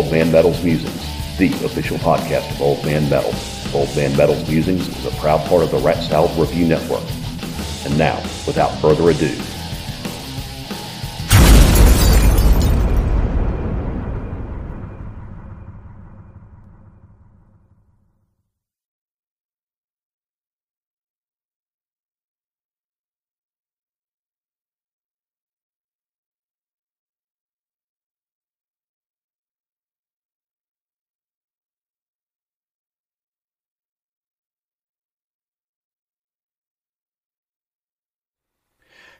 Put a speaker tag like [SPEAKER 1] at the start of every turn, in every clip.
[SPEAKER 1] Old Man Metal's Musings, the official podcast of Old Man Metals. Old Man Metal's Musings is a proud part of the Rat Salad Review Network. And now, without further ado,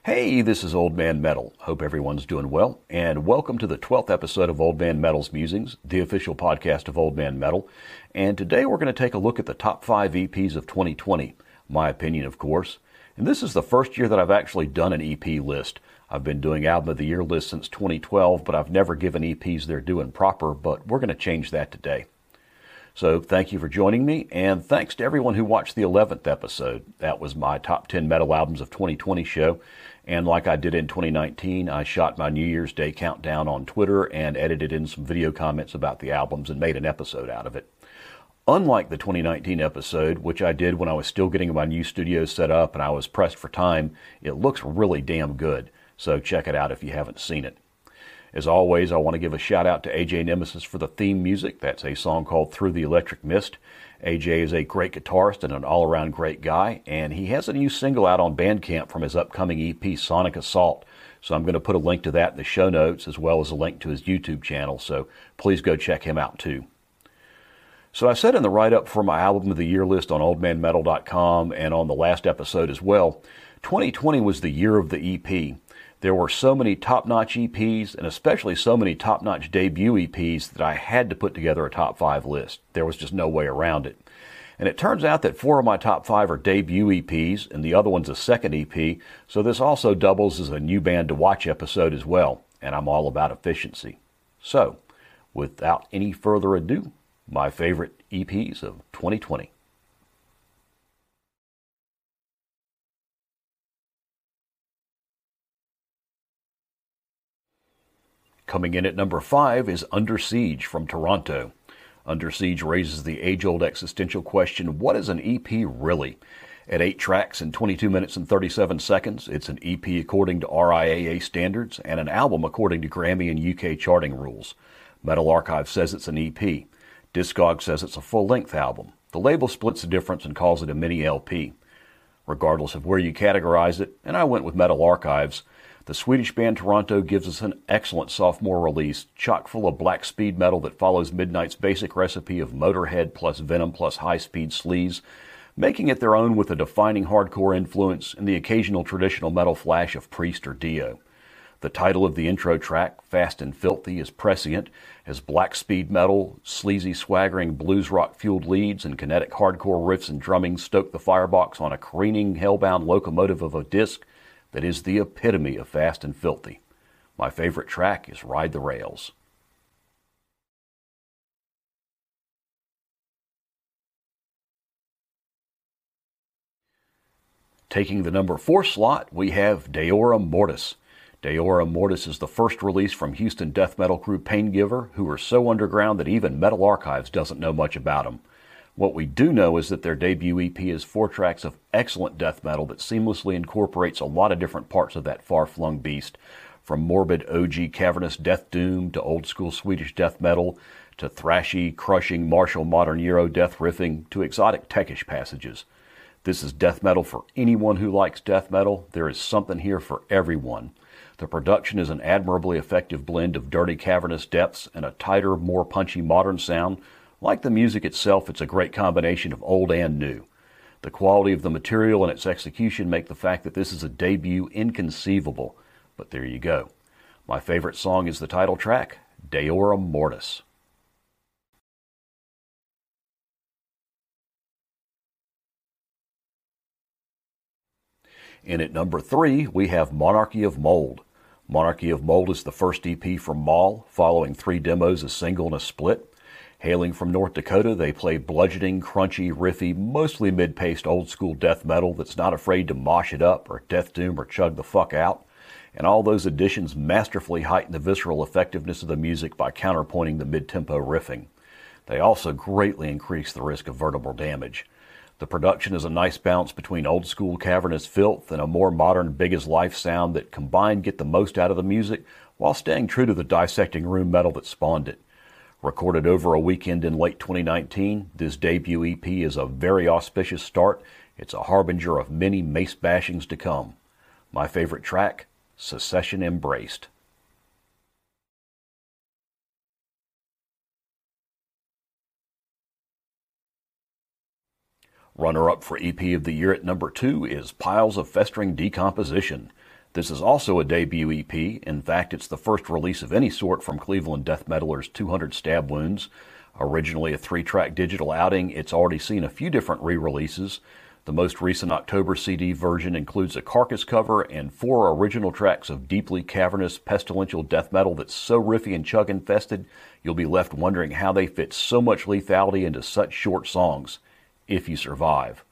[SPEAKER 1] Hey, this is Old Man Metal. Hope everyone's doing well, and welcome to the 12th episode of Old Man Metal's Musings, the official podcast of Old Man Metal. And today we're going to take a look at the top five EPs of 2020. My opinion, of course. And this is the first year that I've actually done an EP list. I've been doing Album of the Year lists since 2012, but I've never given EPs their due and proper, but we're going to change that today. So thank you for joining me, and thanks to everyone who watched the 11th episode. That was my top 10 metal albums of 2020 show. And like I did in 2019, I shot my New Year's Day countdown on Twitter and edited in some video comments about the albums and made an episode out of it. Unlike the 2019 episode, which I did when I was still getting my new studio set up and I was pressed for time, it looks really damn good. So check it out if you haven't seen it. As always, I want to give a shout out to AJ Nemesis for the theme music. That's a song called Through the Electric Mist. AJ is a great guitarist and an all around great guy, and he has a new single out on Bandcamp from his upcoming EP, Sonic Assault. So I'm going to put a link to that in the show notes as well as a link to his YouTube channel, so please go check him out too. So I said in the write up for my album of the year list on oldmanmetal.com and on the last episode as well, 2020 was the year of the EP. There were so many top notch EPs, and especially so many top notch debut EPs, that I had to put together a top five list. There was just no way around it. And it turns out that four of my top five are debut EPs, and the other one's a second EP, so this also doubles as a new band to watch episode as well, and I'm all about efficiency. So, without any further ado, my favorite EPs of 2020. Coming in at number five is Under Siege from Toronto. Under Siege raises the age old existential question what is an EP really? At eight tracks and 22 minutes and 37 seconds, it's an EP according to RIAA standards and an album according to Grammy and UK charting rules. Metal Archive says it's an EP. Discog says it's a full length album. The label splits the difference and calls it a mini LP. Regardless of where you categorize it, and I went with Metal Archives, the Swedish band Toronto gives us an excellent sophomore release, chock full of black speed metal that follows Midnight's basic recipe of Motorhead plus Venom plus high speed sleaze, making it their own with a defining hardcore influence and the occasional traditional metal flash of Priest or Dio. The title of the intro track, Fast and Filthy, is prescient, as black speed metal, sleazy swaggering blues rock fueled leads, and kinetic hardcore riffs and drumming stoke the firebox on a careening hellbound locomotive of a disc that is the epitome of fast and filthy. My favorite track is Ride the Rails. Taking the number four slot, we have Deorum Mortis. Deorum Mortis is the first release from Houston death metal crew Paingiver, who are so underground that even Metal Archives doesn't know much about them. What we do know is that their debut EP is four tracks of excellent death metal that seamlessly incorporates a lot of different parts of that far flung beast, From morbid OG cavernous death doom to old school Swedish death metal to thrashy, crushing martial modern Euro death riffing to exotic techish passages. This is death metal for anyone who likes death metal. There is something here for everyone. The production is an admirably effective blend of dirty cavernous depths and a tighter, more punchy modern sound. Like the music itself, it's a great combination of old and new. The quality of the material and its execution make the fact that this is a debut inconceivable. But there you go. My favorite song is the title track, Deorum Mortis. In at number three, we have Monarchy of Mold. Monarchy of Mold is the first EP from Maul, following three demos, a single and a split. Hailing from North Dakota, they play bludgeoning, crunchy, riffy, mostly mid-paced old school death metal that's not afraid to mosh it up or death doom or chug the fuck out and all those additions masterfully heighten the visceral effectiveness of the music by counterpointing the mid-tempo riffing. They also greatly increase the risk of vertebral damage. The production is a nice balance between old school cavernous filth and a more modern big as life sound that combined get the most out of the music while staying true to the dissecting room metal that spawned it. Recorded over a weekend in late 2019, this debut EP is a very auspicious start. It's a harbinger of many mace bashings to come. My favorite track, Secession Embraced. Runner up for EP of the Year at number two is Piles of Festering Decomposition. This is also a debut EP. In fact, it's the first release of any sort from Cleveland death metalers 200 Stab Wounds. Originally a three track digital outing, it's already seen a few different re releases. The most recent October CD version includes a carcass cover and four original tracks of deeply cavernous, pestilential death metal that's so riffy and chug infested, you'll be left wondering how they fit so much lethality into such short songs, if you survive.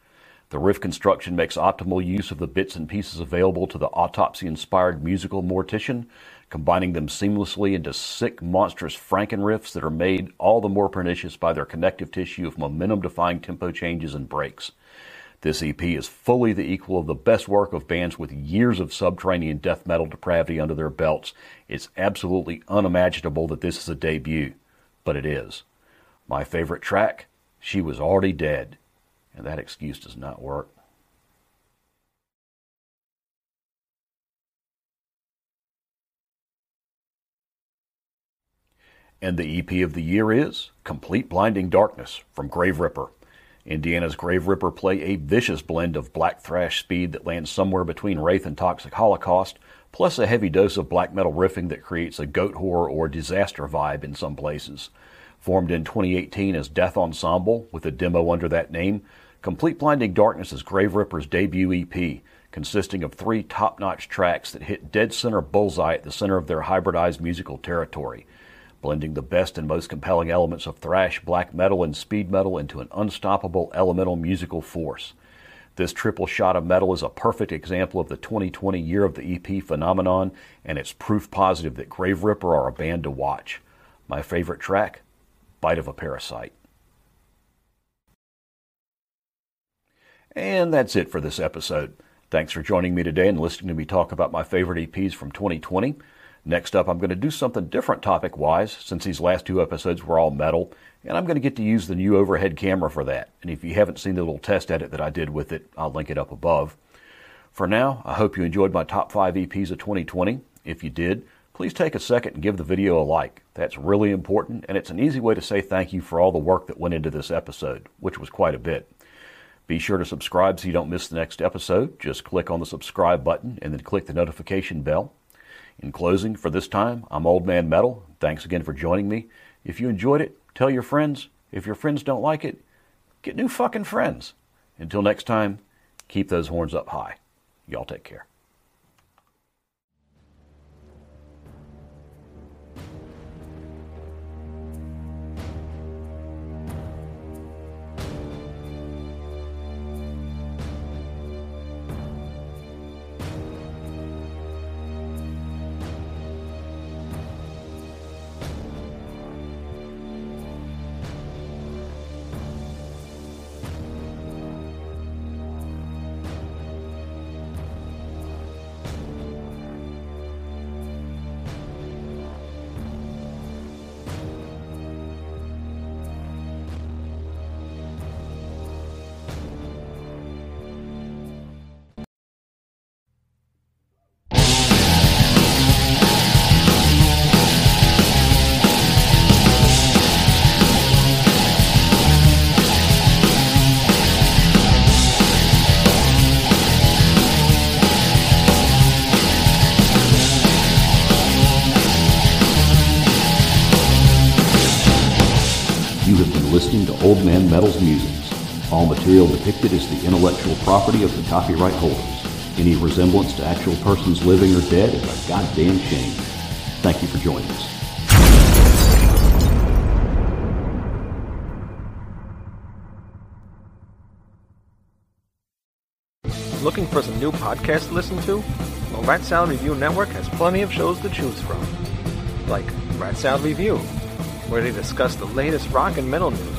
[SPEAKER 1] The riff construction makes optimal use of the bits and pieces available to the autopsy inspired musical mortician, combining them seamlessly into sick, monstrous Franken riffs that are made all the more pernicious by their connective tissue of momentum defying tempo changes and breaks. This EP is fully the equal of the best work of bands with years of subterranean death metal depravity under their belts. It's absolutely unimaginable that this is a debut, but it is. My favorite track, She Was Already Dead, and that excuse does not work. And the EP of the year is Complete Blinding Darkness from Grave Ripper. Indiana's Grave Ripper play a vicious blend of black thrash speed that lands somewhere between Wraith and Toxic Holocaust, plus a heavy dose of black metal riffing that creates a Goatwhore or Desaster vibe in some places. Formed in 2018 as Death Ensemble, with a demo under that name, Complete Blinding Darkness is Grave Ripper's debut EP, consisting of three top notch tracks that hit dead center bullseye at the center of their hybridized musical territory blending the best and most compelling elements of thrash, black metal, and speed metal into an unstoppable elemental musical force. This triple shot of metal is a perfect example of the 2020 year of the EP phenomenon, and it's proof positive that Grave Ripper are a band to watch. My favorite track, Bite of a Parasite. And that's it for this episode. Thanks for joining me today and listening to me talk about my favorite EPs from 2020. Next up, I'm going to do something different topic wise, since these last two episodes were all metal, and I'm going to get to use the new overhead camera for that. And if you haven't seen the little test edit that I did with it, I'll link it up above. For now, I hope you enjoyed my top five EPs of 2020. If you did, please take a second and give the video a like. That's really important, and it's an easy way to say thank you for all the work that went into this episode, which was quite a bit. Be sure to subscribe so you don't miss the next episode. Just click on the subscribe button and then click the notification bell. In closing, for this time, I'm Old Man Metal. Thanks again for joining me. If you enjoyed it, tell your friends. If your friends don't like it, get new fucking friends. Until next time, keep those horns up high. Y'all take care. Old Man Metal's musings. All material depicted is the intellectual property of the copyright holders. Any resemblance to actual persons living or dead is a goddamn shame. Thank you for joining us.
[SPEAKER 2] Looking for some new podcasts to listen to? Well, Rat Salad Review Network has plenty of shows to choose from. Like Rat Salad Review, where they discuss the latest rock and metal news,